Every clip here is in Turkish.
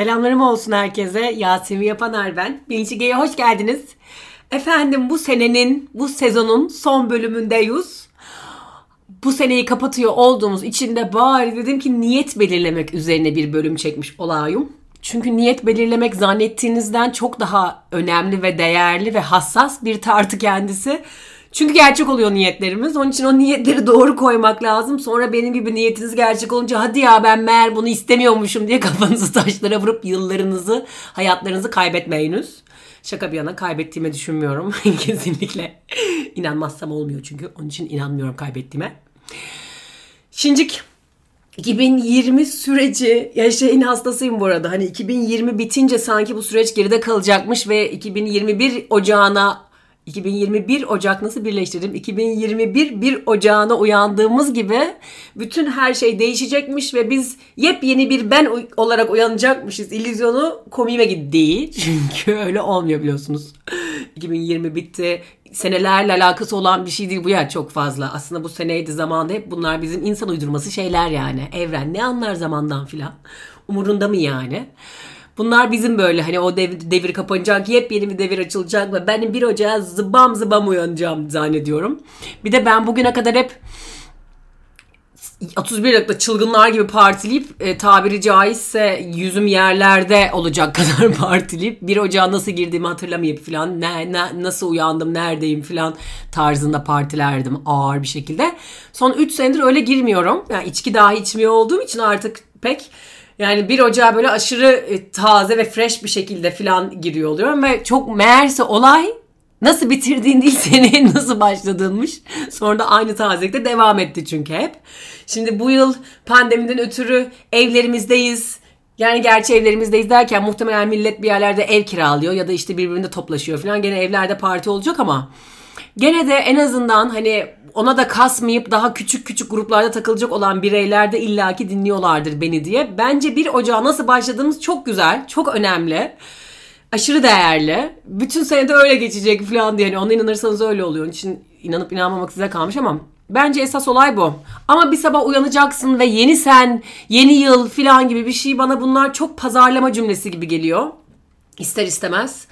Selamlarım olsun herkese. Yasemin Yapaner ben. Bilinci G'ye hoş geldiniz. Efendim bu senenin, bu sezonun son bölümündeyiz. Bu seneyi kapatıyor olduğumuz için de bari dedim ki niyet belirlemek üzerine bir bölüm çekmiş olayım. Çünkü niyet belirlemek zannettiğinizden çok daha önemli ve değerli ve hassas bir tartı kendisi. Çünkü gerçek oluyor niyetlerimiz. Onun için o niyetleri doğru koymak lazım. Sonra benim gibi niyetiniz gerçek olunca hadi ya ben meğer bunu istemiyormuşum diye kafanızı taşlara vurup yıllarınızı, hayatlarınızı kaybetmeyiniz. Şaka bir yana kaybettiğimi düşünmüyorum. Kesinlikle. İnanmazsam olmuyor çünkü. Onun için inanmıyorum kaybettiğime. Şincik 2020 süreci ya şeyin hastasıyım bu arada. Hani 2020 bitince sanki bu süreç geride kalacakmış ve 2021 ocağına 2021 Ocak nasıl birleştirdim? 2021 1 Ocağına uyandığımız gibi bütün her şey değişecekmiş ve biz yepyeni bir ben olarak uyanacakmışız. İllüzyonu komiğime gitti. Çünkü öyle olmuyor biliyorsunuz. 2020 bitti. Senelerle alakası olan bir şey değil bu ya çok fazla. Aslında bu seneydi zamanda hep bunlar bizim insan uydurması şeyler yani. Evren ne anlar zamandan filan. Umurunda mı yani? Bunlar bizim böyle hani o devir, devir kapanacak, yepyeni bir devir açılacak ve benim bir ocağa zıbam zıbam uyanacağım zannediyorum. Bir de ben bugüne kadar hep 31 Aralık'ta çılgınlar gibi partileyip e, tabiri caizse yüzüm yerlerde olacak kadar partileyip bir ocağa nasıl girdiğimi hatırlamayıp falan ne, ne, nasıl uyandım neredeyim falan tarzında partilerdim ağır bir şekilde. Son 3 senedir öyle girmiyorum. Yani içki dahi içmiyor olduğum için artık pek yani bir ocağa böyle aşırı e, taze ve fresh bir şekilde falan giriyor oluyorum ve çok meğerse olay nasıl bitirdiğin değil senin nasıl başladığınmış. Sonra da aynı tazelikte devam etti çünkü hep. Şimdi bu yıl pandemiden ötürü evlerimizdeyiz. Yani gerçi evlerimizdeyiz derken muhtemelen millet bir yerlerde ev kiralıyor ya da işte birbirinde toplaşıyor falan. Gene evlerde parti olacak ama gene de en azından hani ona da kasmayıp daha küçük küçük gruplarda takılacak olan bireyler de illaki dinliyorlardır beni diye. Bence bir ocağa nasıl başladığımız çok güzel, çok önemli. Aşırı değerli. Bütün sene de öyle geçecek falan diye. Yani ona inanırsanız öyle oluyor. Onun için inanıp inanmamak size kalmış ama Bence esas olay bu. Ama bir sabah uyanacaksın ve yeni sen, yeni yıl falan gibi bir şey bana bunlar çok pazarlama cümlesi gibi geliyor. İster istemez.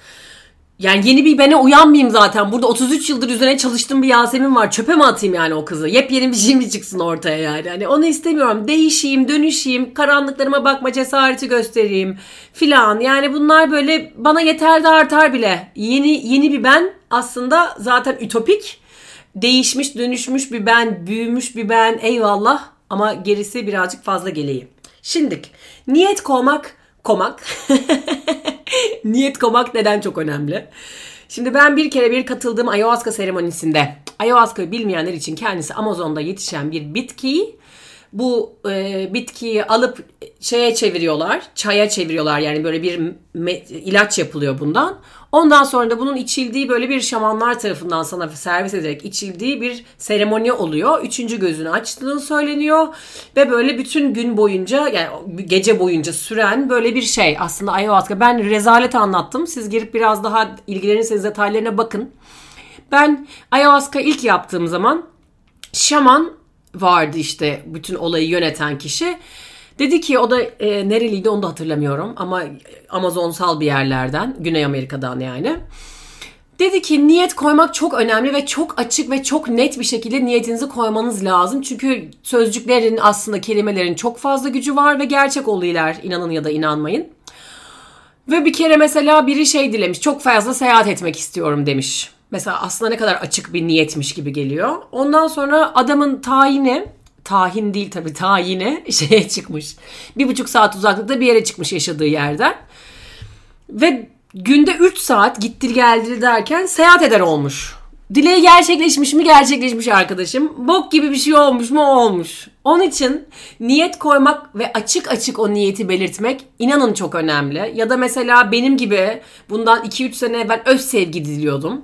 Yani yeni bir bene uyanmayayım zaten. Burada 33 yıldır üzerine çalıştığım bir Yasemin var. Çöpe mi atayım yani o kızı? Yepyeni bir şey mi çıksın ortaya yani? Hani onu istemiyorum. Değişeyim, dönüşeyim, karanlıklarıma bakma cesareti göstereyim filan. Yani bunlar böyle bana yeter de artar bile. Yeni yeni bir ben aslında zaten ütopik. Değişmiş, dönüşmüş bir ben, büyümüş bir ben. Eyvallah. Ama gerisi birazcık fazla geleği. Şimdik niyet koymak, komak. Niyet koymak neden çok önemli? Şimdi ben bir kere bir katıldığım ayahuasca seremonisinde ayahuasca'yı bilmeyenler için kendisi Amazon'da yetişen bir bitki. Bu e, bitkiyi alıp şeye çeviriyorlar, çaya çeviriyorlar yani böyle bir ilaç yapılıyor bundan. Ondan sonra da bunun içildiği böyle bir şamanlar tarafından sana servis ederek içildiği bir seremoni oluyor. Üçüncü gözünü açtığı söyleniyor. Ve böyle bütün gün boyunca yani gece boyunca süren böyle bir şey aslında ayahuasca. Ben rezalet anlattım. Siz girip biraz daha ilgilenirseniz detaylarına bakın. Ben ayahuasca ilk yaptığım zaman şaman vardı işte bütün olayı yöneten kişi. Dedi ki o da e, nereliydi onu da hatırlamıyorum ama Amazonsal bir yerlerden, Güney Amerika'dan yani. Dedi ki niyet koymak çok önemli ve çok açık ve çok net bir şekilde niyetinizi koymanız lazım. Çünkü sözcüklerin aslında kelimelerin çok fazla gücü var ve gerçek oluyorlar inanın ya da inanmayın. Ve bir kere mesela biri şey dilemiş çok fazla seyahat etmek istiyorum demiş. Mesela aslında ne kadar açık bir niyetmiş gibi geliyor. Ondan sonra adamın tayini tahin değil tabii tayini şeye çıkmış. Bir buçuk saat uzaklıkta bir yere çıkmış yaşadığı yerden. Ve günde 3 saat gittir geldir derken seyahat eder olmuş. Dileği gerçekleşmiş mi gerçekleşmiş arkadaşım. Bok gibi bir şey olmuş mu olmuş. Onun için niyet koymak ve açık açık o niyeti belirtmek inanın çok önemli. Ya da mesela benim gibi bundan 2-3 sene evvel öz sevgi diliyordum.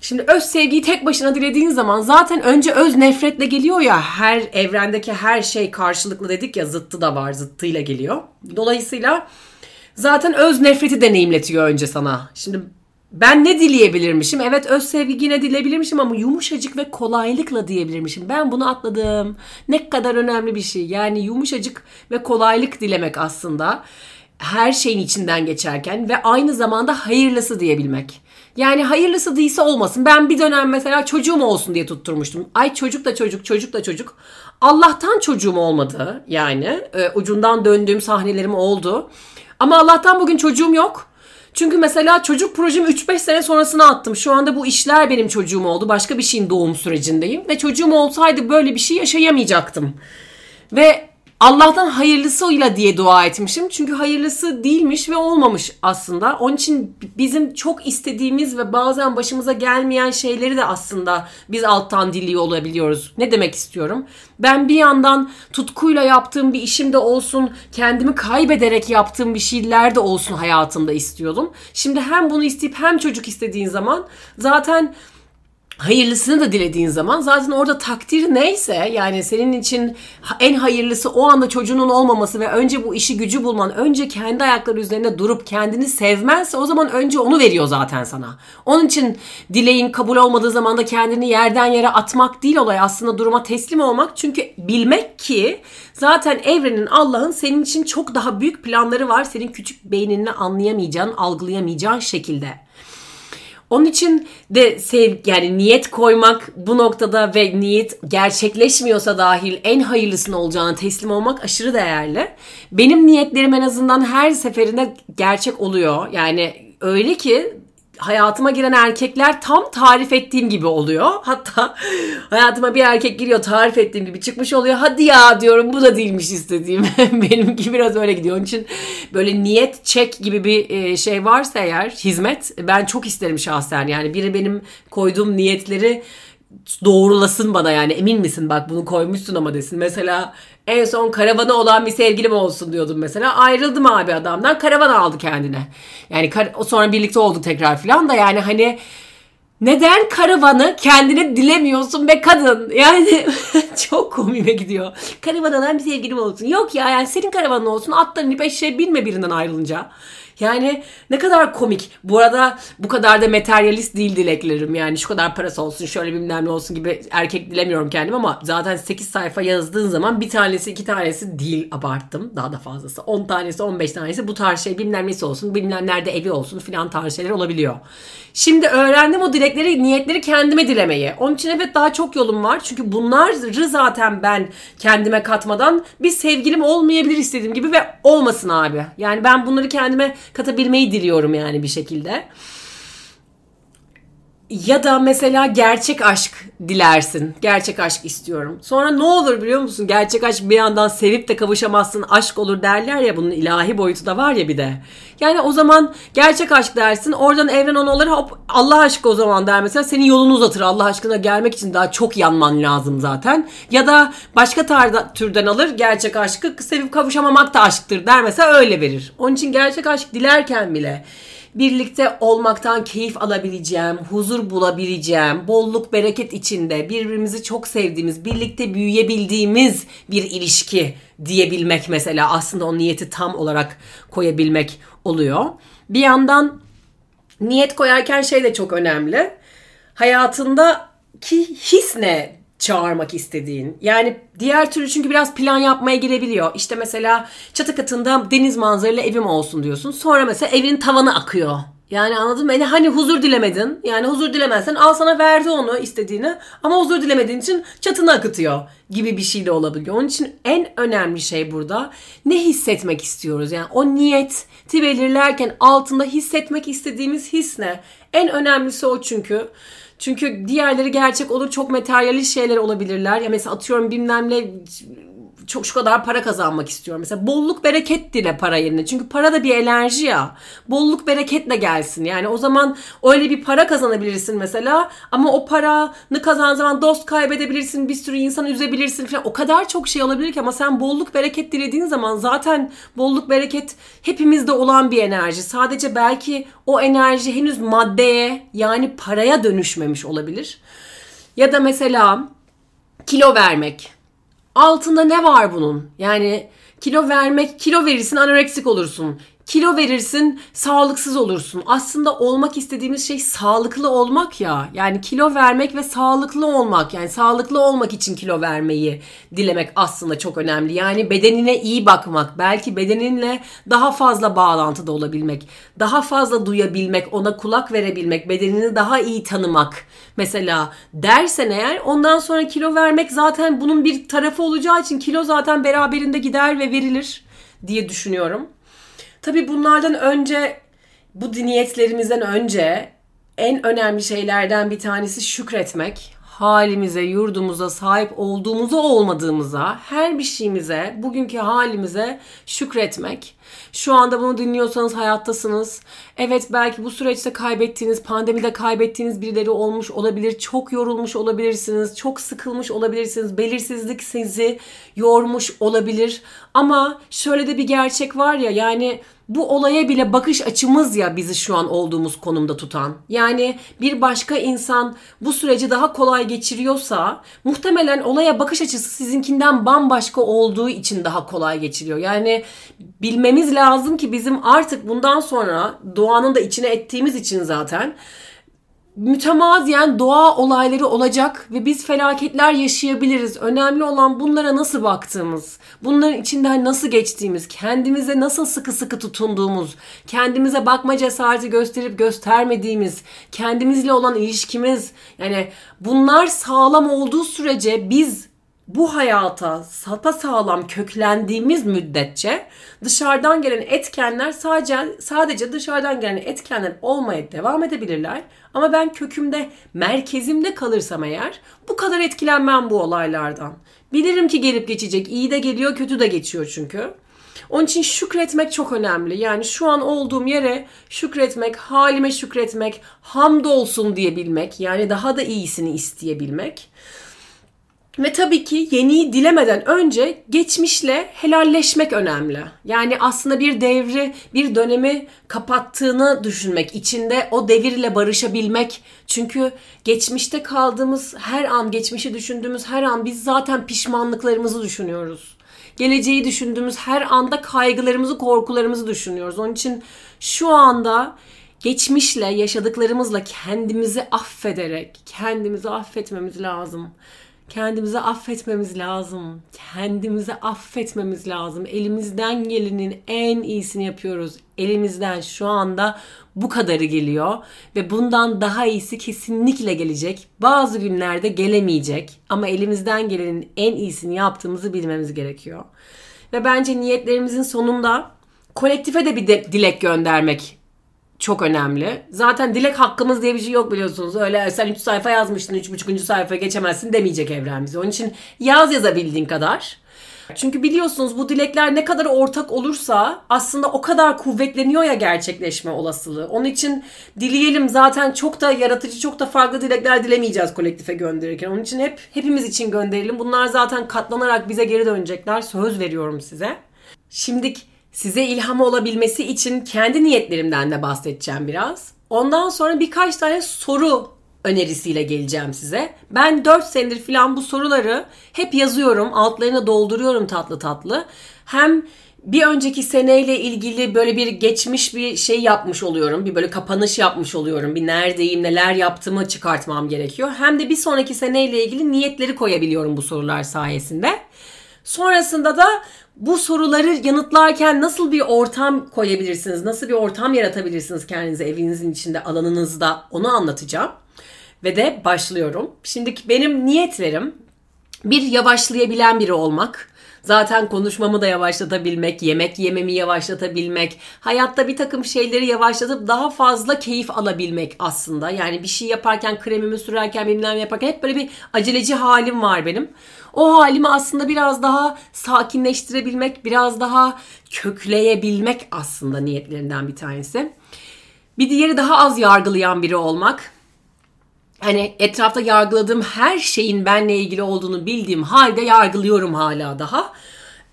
Şimdi öz sevgiyi tek başına dilediğin zaman zaten önce öz nefretle geliyor ya her evrendeki her şey karşılıklı dedik ya zıttı da var zıttıyla geliyor. Dolayısıyla zaten öz nefreti deneyimletiyor önce sana. Şimdi ben ne dileyebilirmişim? Evet öz sevgi yine dileyebilirmişim ama yumuşacık ve kolaylıkla diyebilirmişim. Ben bunu atladım. Ne kadar önemli bir şey. Yani yumuşacık ve kolaylık dilemek aslında her şeyin içinden geçerken ve aynı zamanda hayırlısı diyebilmek. Yani hayırlısı değilse olmasın. Ben bir dönem mesela çocuğum olsun diye tutturmuştum. Ay çocuk da çocuk, çocuk da çocuk. Allah'tan çocuğum olmadı yani. E, ucundan döndüğüm sahnelerim oldu. Ama Allah'tan bugün çocuğum yok. Çünkü mesela çocuk projemi 3-5 sene sonrasına attım. Şu anda bu işler benim çocuğum oldu. Başka bir şeyin doğum sürecindeyim. Ve çocuğum olsaydı böyle bir şey yaşayamayacaktım. Ve Allah'tan hayırlısıyla diye dua etmişim. Çünkü hayırlısı değilmiş ve olmamış aslında. Onun için bizim çok istediğimiz ve bazen başımıza gelmeyen şeyleri de aslında biz alttan diliyor olabiliyoruz. Ne demek istiyorum? Ben bir yandan tutkuyla yaptığım bir işim de olsun, kendimi kaybederek yaptığım bir şeyler de olsun hayatımda istiyordum. Şimdi hem bunu isteyip hem çocuk istediğin zaman zaten hayırlısını da dilediğin zaman zaten orada takdir neyse yani senin için en hayırlısı o anda çocuğunun olmaması ve önce bu işi gücü bulman, önce kendi ayakları üzerinde durup kendini sevmense o zaman önce onu veriyor zaten sana. Onun için dileğin kabul olmadığı zaman da kendini yerden yere atmak değil olay aslında duruma teslim olmak. Çünkü bilmek ki zaten evrenin Allah'ın senin için çok daha büyük planları var. Senin küçük beynini anlayamayacağın, algılayamayacağın şekilde. Onun için de sev yani niyet koymak bu noktada ve niyet gerçekleşmiyorsa dahil en hayırlısını olacağına teslim olmak aşırı değerli. Benim niyetlerim en azından her seferinde gerçek oluyor. Yani öyle ki hayatıma giren erkekler tam tarif ettiğim gibi oluyor. Hatta hayatıma bir erkek giriyor tarif ettiğim gibi çıkmış oluyor. Hadi ya diyorum bu da değilmiş istediğim. Benimki biraz öyle gidiyor. Onun için böyle niyet çek gibi bir e, şey varsa eğer hizmet ben çok isterim şahsen. Yani biri benim koyduğum niyetleri doğrulasın bana yani emin misin bak bunu koymuşsun ama desin. Mesela en son karavanı olan bir sevgilim olsun diyordum mesela. Ayrıldım abi adamdan karavan aldı kendine. Yani o sonra birlikte olduk tekrar filan da yani hani neden karavanı kendine dilemiyorsun be kadın? Yani çok komiğime gidiyor. Karavan alan bir sevgilim olsun. Yok ya yani senin karavanın olsun atlarını inip eşeğe binme birinden ayrılınca. Yani ne kadar komik. Bu arada bu kadar da materyalist değil dileklerim. Yani şu kadar parası olsun, şöyle bilmem ne olsun gibi erkek dilemiyorum kendim ama zaten 8 sayfa yazdığın zaman bir tanesi iki tanesi değil abarttım. Daha da fazlası. 10 tanesi 15 tanesi bu tarz şey bilmem nesi olsun, bilmem nerede evi olsun filan tarz şeyler olabiliyor. Şimdi öğrendim o dilekleri, niyetleri kendime dilemeyi. Onun için evet daha çok yolum var. Çünkü bunları zaten ben kendime katmadan bir sevgilim olmayabilir istediğim gibi ve olmasın abi. Yani ben bunları kendime katabilmeyi diliyorum yani bir şekilde. Ya da mesela gerçek aşk dilersin. Gerçek aşk istiyorum. Sonra ne olur biliyor musun? Gerçek aşk bir yandan sevip de kavuşamazsın aşk olur derler ya bunun ilahi boyutu da var ya bir de. Yani o zaman gerçek aşk dersin. Oradan evren ona olur hop Allah aşkı o zaman der mesela. Senin yolunu uzatır. Allah aşkına gelmek için daha çok yanman lazım zaten. Ya da başka tarda, türden alır. Gerçek aşkı sevip kavuşamamak da aşktır der mesela öyle verir. Onun için gerçek aşk dilerken bile birlikte olmaktan keyif alabileceğim, huzur bulabileceğim, bolluk bereket içinde birbirimizi çok sevdiğimiz, birlikte büyüyebildiğimiz bir ilişki diyebilmek mesela aslında o niyeti tam olarak koyabilmek oluyor. Bir yandan niyet koyarken şey de çok önemli. Hayatındaki his ne çağırmak istediğin. Yani diğer türlü çünkü biraz plan yapmaya girebiliyor. İşte mesela çatı katında deniz manzaralı evim olsun diyorsun. Sonra mesela evin tavanı akıyor. Yani anladın mı? Yani hani huzur dilemedin. Yani huzur dilemezsen al sana verdi onu istediğini. Ama huzur dilemediğin için çatını akıtıyor gibi bir şey de olabiliyor. Onun için en önemli şey burada ne hissetmek istiyoruz? Yani o niyeti belirlerken altında hissetmek istediğimiz his ne? En önemlisi o çünkü. Çünkü diğerleri gerçek olur çok materyalist şeyler olabilirler. Ya mesela atıyorum bilmem ne çok şu kadar para kazanmak istiyorum. Mesela bolluk bereket dile para yerine. Çünkü para da bir enerji ya. Bolluk bereketle gelsin. Yani o zaman öyle bir para kazanabilirsin mesela. Ama o paranı kazan zaman dost kaybedebilirsin. Bir sürü insanı üzebilirsin falan. O kadar çok şey olabilir ki ama sen bolluk bereket dilediğin zaman zaten bolluk bereket hepimizde olan bir enerji. Sadece belki o enerji henüz maddeye yani paraya dönüşmemiş olabilir. Ya da mesela kilo vermek altında ne var bunun? Yani kilo vermek, kilo verirsin anoreksik olursun. Kilo verirsin, sağlıksız olursun. Aslında olmak istediğimiz şey sağlıklı olmak ya. Yani kilo vermek ve sağlıklı olmak. Yani sağlıklı olmak için kilo vermeyi dilemek aslında çok önemli. Yani bedenine iyi bakmak, belki bedeninle daha fazla bağlantıda olabilmek, daha fazla duyabilmek, ona kulak verebilmek, bedenini daha iyi tanımak. Mesela dersen eğer ondan sonra kilo vermek zaten bunun bir tarafı olacağı için kilo zaten beraberinde gider ve verilir diye düşünüyorum. Tabii bunlardan önce bu niyetlerimizden önce en önemli şeylerden bir tanesi şükretmek. Halimize, yurdumuza, sahip olduğumuza olmadığımıza, her bir şeyimize, bugünkü halimize şükretmek. Şu anda bunu dinliyorsanız hayattasınız. Evet belki bu süreçte kaybettiğiniz, pandemide kaybettiğiniz birileri olmuş olabilir. Çok yorulmuş olabilirsiniz. Çok sıkılmış olabilirsiniz. Belirsizlik sizi yormuş olabilir. Ama şöyle de bir gerçek var ya yani bu olaya bile bakış açımız ya bizi şu an olduğumuz konumda tutan. Yani bir başka insan bu süreci daha kolay geçiriyorsa muhtemelen olaya bakış açısı sizinkinden bambaşka olduğu için daha kolay geçiriyor. Yani bilmemiz lazım ki bizim artık bundan sonra doğanın da içine ettiğimiz için zaten mütemaziyen doğa olayları olacak ve biz felaketler yaşayabiliriz. Önemli olan bunlara nasıl baktığımız, bunların içinden nasıl geçtiğimiz, kendimize nasıl sıkı sıkı tutunduğumuz, kendimize bakma cesareti gösterip göstermediğimiz, kendimizle olan ilişkimiz. Yani bunlar sağlam olduğu sürece biz bu hayata sapa sağlam köklendiğimiz müddetçe dışarıdan gelen etkenler sadece sadece dışarıdan gelen etkenler olmaya devam edebilirler. Ama ben kökümde, merkezimde kalırsam eğer bu kadar etkilenmem bu olaylardan. Bilirim ki gelip geçecek. iyi de geliyor, kötü de geçiyor çünkü. Onun için şükretmek çok önemli. Yani şu an olduğum yere şükretmek, halime şükretmek, hamdolsun diyebilmek, yani daha da iyisini isteyebilmek. Ve tabii ki yeniyi dilemeden önce geçmişle helalleşmek önemli. Yani aslında bir devri, bir dönemi kapattığını düşünmek, içinde o devirle barışabilmek. Çünkü geçmişte kaldığımız her an, geçmişi düşündüğümüz her an biz zaten pişmanlıklarımızı düşünüyoruz. Geleceği düşündüğümüz her anda kaygılarımızı, korkularımızı düşünüyoruz. Onun için şu anda geçmişle, yaşadıklarımızla kendimizi affederek, kendimizi affetmemiz lazım Kendimizi affetmemiz lazım. Kendimizi affetmemiz lazım. Elimizden gelenin en iyisini yapıyoruz. Elimizden şu anda bu kadarı geliyor ve bundan daha iyisi kesinlikle gelecek. Bazı günlerde gelemeyecek ama elimizden gelenin en iyisini yaptığımızı bilmemiz gerekiyor. Ve bence niyetlerimizin sonunda kolektife de bir de dilek göndermek çok önemli. Zaten dilek hakkımız diye bir şey yok biliyorsunuz. Öyle sen 3 sayfa yazmıştın 3,5. sayfaya geçemezsin demeyecek evren bize. Onun için yaz yazabildiğin kadar. Çünkü biliyorsunuz bu dilekler ne kadar ortak olursa aslında o kadar kuvvetleniyor ya gerçekleşme olasılığı. Onun için dileyelim zaten çok da yaratıcı çok da farklı dilekler dilemeyeceğiz kolektife gönderirken. Onun için hep hepimiz için gönderelim. Bunlar zaten katlanarak bize geri dönecekler. Söz veriyorum size. Şimdilik size ilham olabilmesi için kendi niyetlerimden de bahsedeceğim biraz. Ondan sonra birkaç tane soru önerisiyle geleceğim size. Ben 4 senedir falan bu soruları hep yazıyorum. Altlarını dolduruyorum tatlı tatlı. Hem bir önceki seneyle ilgili böyle bir geçmiş bir şey yapmış oluyorum. Bir böyle kapanış yapmış oluyorum. Bir neredeyim, neler yaptığımı çıkartmam gerekiyor. Hem de bir sonraki seneyle ilgili niyetleri koyabiliyorum bu sorular sayesinde. Sonrasında da bu soruları yanıtlarken nasıl bir ortam koyabilirsiniz? Nasıl bir ortam yaratabilirsiniz kendinize evinizin içinde, alanınızda? Onu anlatacağım. Ve de başlıyorum. Şimdi benim niyetlerim bir yavaşlayabilen biri olmak. Zaten konuşmamı da yavaşlatabilmek, yemek yememi yavaşlatabilmek, hayatta bir takım şeyleri yavaşlatıp daha fazla keyif alabilmek aslında. Yani bir şey yaparken, kremimi sürerken, bilmem yaparken hep böyle bir aceleci halim var benim o halimi aslında biraz daha sakinleştirebilmek, biraz daha kökleyebilmek aslında niyetlerinden bir tanesi. Bir diğeri daha az yargılayan biri olmak. Hani etrafta yargıladığım her şeyin benle ilgili olduğunu bildiğim halde yargılıyorum hala daha.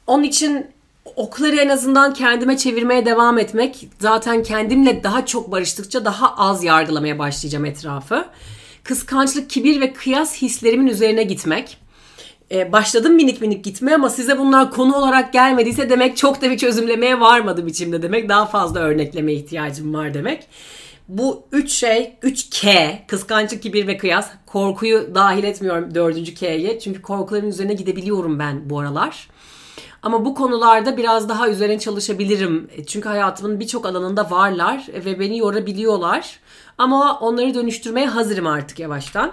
Onun için okları en azından kendime çevirmeye devam etmek. Zaten kendimle daha çok barıştıkça daha az yargılamaya başlayacağım etrafı. Kıskançlık, kibir ve kıyas hislerimin üzerine gitmek e, başladım minik minik gitmeye ama size bunlar konu olarak gelmediyse demek çok da bir çözümlemeye varmadım içimde demek. Daha fazla örnekleme ihtiyacım var demek. Bu üç şey, üç K, kıskançlık, kibir ve kıyas. Korkuyu dahil etmiyorum dördüncü K'ye. Çünkü korkuların üzerine gidebiliyorum ben bu aralar. Ama bu konularda biraz daha üzerine çalışabilirim. Çünkü hayatımın birçok alanında varlar ve beni yorabiliyorlar. Ama onları dönüştürmeye hazırım artık yavaştan.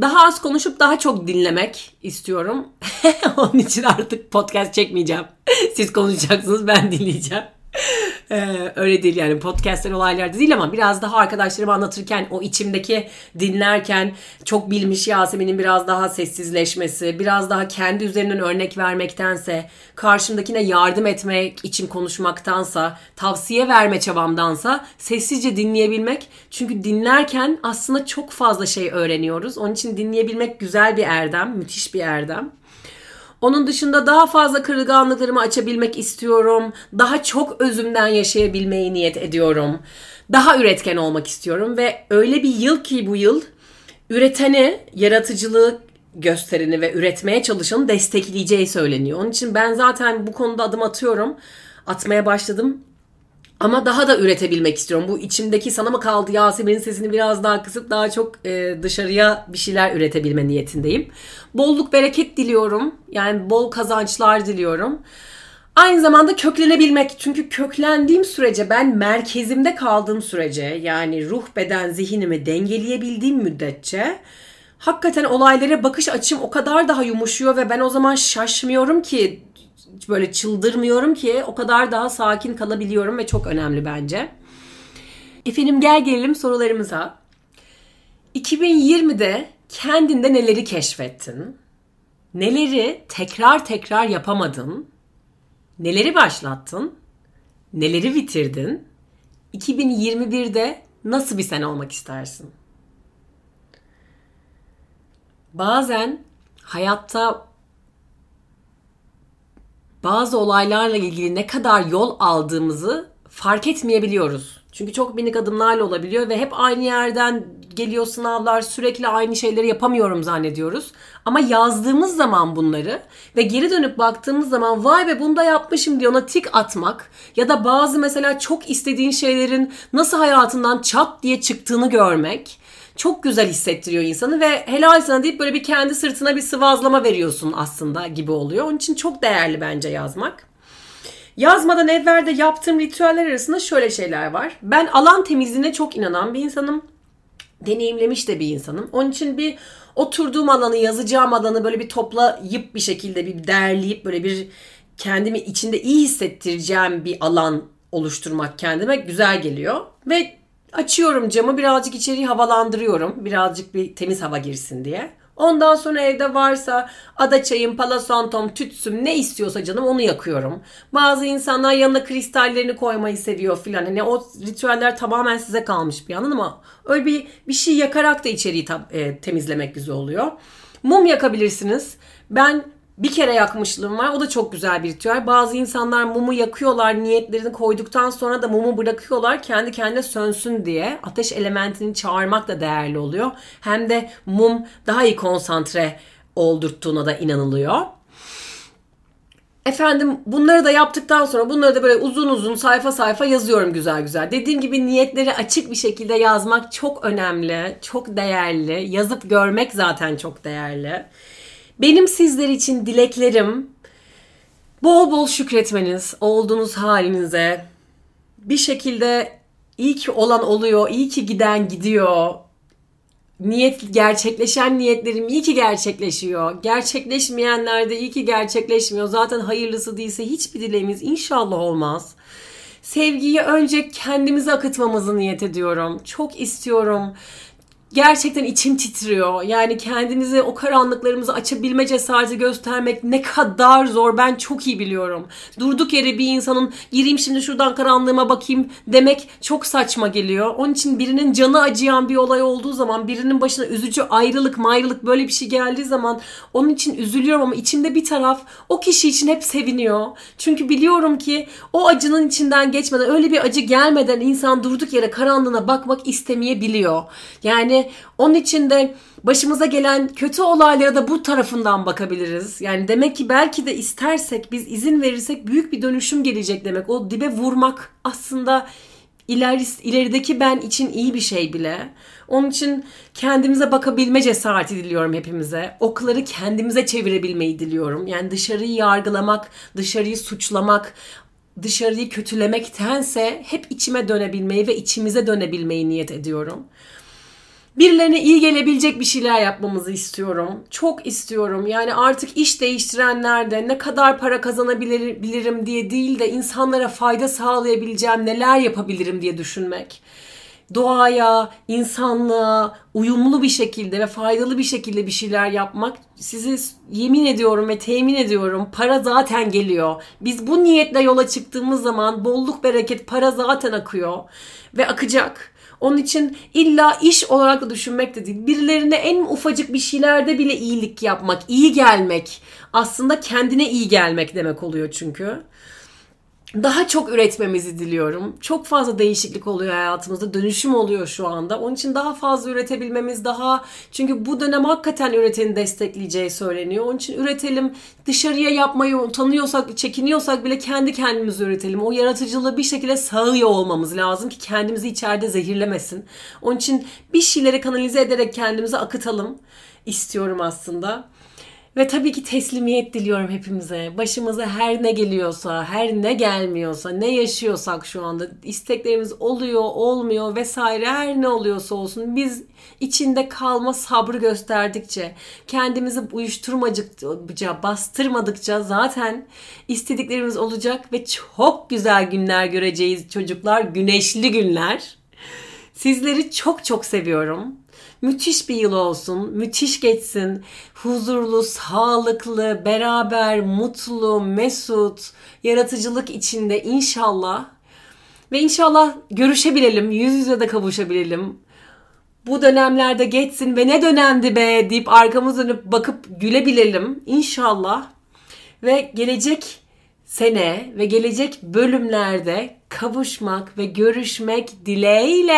Daha az konuşup daha çok dinlemek istiyorum. Onun için artık podcast çekmeyeceğim. Siz konuşacaksınız ben dinleyeceğim. Ee, öyle değil yani podcastler olaylarda değil ama biraz daha arkadaşlarıma anlatırken o içimdeki dinlerken çok bilmiş Yasemin'in biraz daha sessizleşmesi, biraz daha kendi üzerinden örnek vermektense, karşımdakine yardım etmek için konuşmaktansa, tavsiye verme çabamdansa sessizce dinleyebilmek. Çünkü dinlerken aslında çok fazla şey öğreniyoruz. Onun için dinleyebilmek güzel bir erdem, müthiş bir erdem. Onun dışında daha fazla kırılganlıklarımı açabilmek istiyorum. Daha çok özümden yaşayabilmeyi niyet ediyorum. Daha üretken olmak istiyorum ve öyle bir yıl ki bu yıl üreteni, yaratıcılığı göstereni ve üretmeye çalışanı destekleyeceği söyleniyor. Onun için ben zaten bu konuda adım atıyorum. Atmaya başladım. Ama daha da üretebilmek istiyorum. Bu içimdeki sana mı kaldı Yasemin'in sesini biraz daha kısıp daha çok e, dışarıya bir şeyler üretebilme niyetindeyim. Bolluk bereket diliyorum. Yani bol kazançlar diliyorum. Aynı zamanda köklenebilmek. Çünkü köklendiğim sürece ben merkezimde kaldığım sürece yani ruh beden zihnimi dengeleyebildiğim müddetçe hakikaten olaylara bakış açım o kadar daha yumuşuyor ve ben o zaman şaşmıyorum ki böyle çıldırmıyorum ki o kadar daha sakin kalabiliyorum ve çok önemli bence. Efendim gel gelelim sorularımıza. 2020'de kendinde neleri keşfettin? Neleri tekrar tekrar yapamadın? Neleri başlattın? Neleri bitirdin? 2021'de nasıl bir sene olmak istersin? Bazen hayatta bazı olaylarla ilgili ne kadar yol aldığımızı fark etmeyebiliyoruz. Çünkü çok minik adımlarla olabiliyor ve hep aynı yerden geliyor sınavlar sürekli aynı şeyleri yapamıyorum zannediyoruz. Ama yazdığımız zaman bunları ve geri dönüp baktığımız zaman vay be bunu da yapmışım diye ona tik atmak ya da bazı mesela çok istediğin şeylerin nasıl hayatından çat diye çıktığını görmek çok güzel hissettiriyor insanı ve helal sana deyip böyle bir kendi sırtına bir sıvazlama veriyorsun aslında gibi oluyor. Onun için çok değerli bence yazmak. Yazmadan evvel de yaptığım ritüeller arasında şöyle şeyler var. Ben alan temizliğine çok inanan bir insanım. Deneyimlemiş de bir insanım. Onun için bir oturduğum alanı, yazacağım alanı böyle bir toplayıp bir şekilde bir derleyip böyle bir kendimi içinde iyi hissettireceğim bir alan oluşturmak kendime güzel geliyor. Ve Açıyorum camı birazcık içeriği havalandırıyorum. Birazcık bir temiz hava girsin diye. Ondan sonra evde varsa ada çayım, palasantom, tütsüm ne istiyorsa canım onu yakıyorum. Bazı insanlar yanına kristallerini koymayı seviyor filan. Hani o ritüeller tamamen size kalmış bir yandan ama öyle bir bir şey yakarak da içeriği e, temizlemek güzel oluyor. Mum yakabilirsiniz. Ben bir kere yakmışlığım var. O da çok güzel bir ritüel. Bazı insanlar mumu yakıyorlar, niyetlerini koyduktan sonra da mumu bırakıyorlar kendi kendine sönsün diye. Ateş elementini çağırmak da değerli oluyor. Hem de mum daha iyi konsantre oldurttuğuna da inanılıyor. Efendim bunları da yaptıktan sonra bunları da böyle uzun uzun sayfa sayfa yazıyorum güzel güzel. Dediğim gibi niyetleri açık bir şekilde yazmak çok önemli, çok değerli. Yazıp görmek zaten çok değerli. Benim sizler için dileklerim bol bol şükretmeniz, olduğunuz halinize bir şekilde iyi ki olan oluyor, iyi ki giden gidiyor. Niyet gerçekleşen niyetlerim iyi ki gerçekleşiyor. Gerçekleşmeyenler de iyi ki gerçekleşmiyor. Zaten hayırlısı değilse hiçbir dileğimiz inşallah olmaz. Sevgiyi önce kendimize akıtmamızı niyet ediyorum. Çok istiyorum gerçekten içim titriyor. Yani kendimizi o karanlıklarımızı açabilme cesareti göstermek ne kadar zor ben çok iyi biliyorum. Durduk yere bir insanın gireyim şimdi şuradan karanlığıma bakayım demek çok saçma geliyor. Onun için birinin canı acıyan bir olay olduğu zaman birinin başına üzücü ayrılık mayrılık böyle bir şey geldiği zaman onun için üzülüyorum ama içimde bir taraf o kişi için hep seviniyor. Çünkü biliyorum ki o acının içinden geçmeden öyle bir acı gelmeden insan durduk yere karanlığına bakmak istemeyebiliyor. Yani Yani onun için de başımıza gelen kötü olaylara da bu tarafından bakabiliriz. Yani demek ki belki de istersek biz izin verirsek büyük bir dönüşüm gelecek demek. O dibe vurmak aslında ileris, ilerideki ben için iyi bir şey bile. Onun için kendimize bakabilme cesareti diliyorum hepimize. Okları kendimize çevirebilmeyi diliyorum. Yani dışarıyı yargılamak, dışarıyı suçlamak, dışarıyı kötülemektense hep içime dönebilmeyi ve içimize dönebilmeyi niyet ediyorum. Birilerine iyi gelebilecek bir şeyler yapmamızı istiyorum. Çok istiyorum. Yani artık iş değiştirenler de ne kadar para kazanabilirim diye değil de insanlara fayda sağlayabileceğim neler yapabilirim diye düşünmek. Doğaya, insanlığa uyumlu bir şekilde ve faydalı bir şekilde bir şeyler yapmak sizi yemin ediyorum ve temin ediyorum para zaten geliyor. Biz bu niyetle yola çıktığımız zaman bolluk bereket para zaten akıyor ve akacak. Onun için illa iş olarak da düşünmek de değil. Birilerine en ufacık bir şeylerde bile iyilik yapmak, iyi gelmek aslında kendine iyi gelmek demek oluyor çünkü daha çok üretmemizi diliyorum. Çok fazla değişiklik oluyor hayatımızda. Dönüşüm oluyor şu anda. Onun için daha fazla üretebilmemiz daha çünkü bu dönem hakikaten üreteni destekleyeceği söyleniyor. Onun için üretelim. Dışarıya yapmayı utanıyorsak, çekiniyorsak bile kendi kendimizi üretelim. O yaratıcılığı bir şekilde sağıyor olmamız lazım ki kendimizi içeride zehirlemesin. Onun için bir şeyleri kanalize ederek kendimizi akıtalım istiyorum aslında. Ve tabii ki teslimiyet diliyorum hepimize. Başımıza her ne geliyorsa, her ne gelmiyorsa, ne yaşıyorsak şu anda isteklerimiz oluyor, olmuyor vesaire her ne oluyorsa olsun biz içinde kalma sabrı gösterdikçe, kendimizi uyuşturmadıkça, bastırmadıkça zaten istediklerimiz olacak ve çok güzel günler göreceğiz çocuklar. Güneşli günler. Sizleri çok çok seviyorum. Müthiş bir yıl olsun, müthiş geçsin. Huzurlu, sağlıklı, beraber, mutlu, mesut, yaratıcılık içinde inşallah. Ve inşallah görüşebilelim, yüz yüze de kavuşabilelim. Bu dönemlerde geçsin ve ne dönemdi be deyip arkamız dönüp bakıp gülebilelim inşallah. Ve gelecek sene ve gelecek bölümlerde kavuşmak ve görüşmek dileğiyle.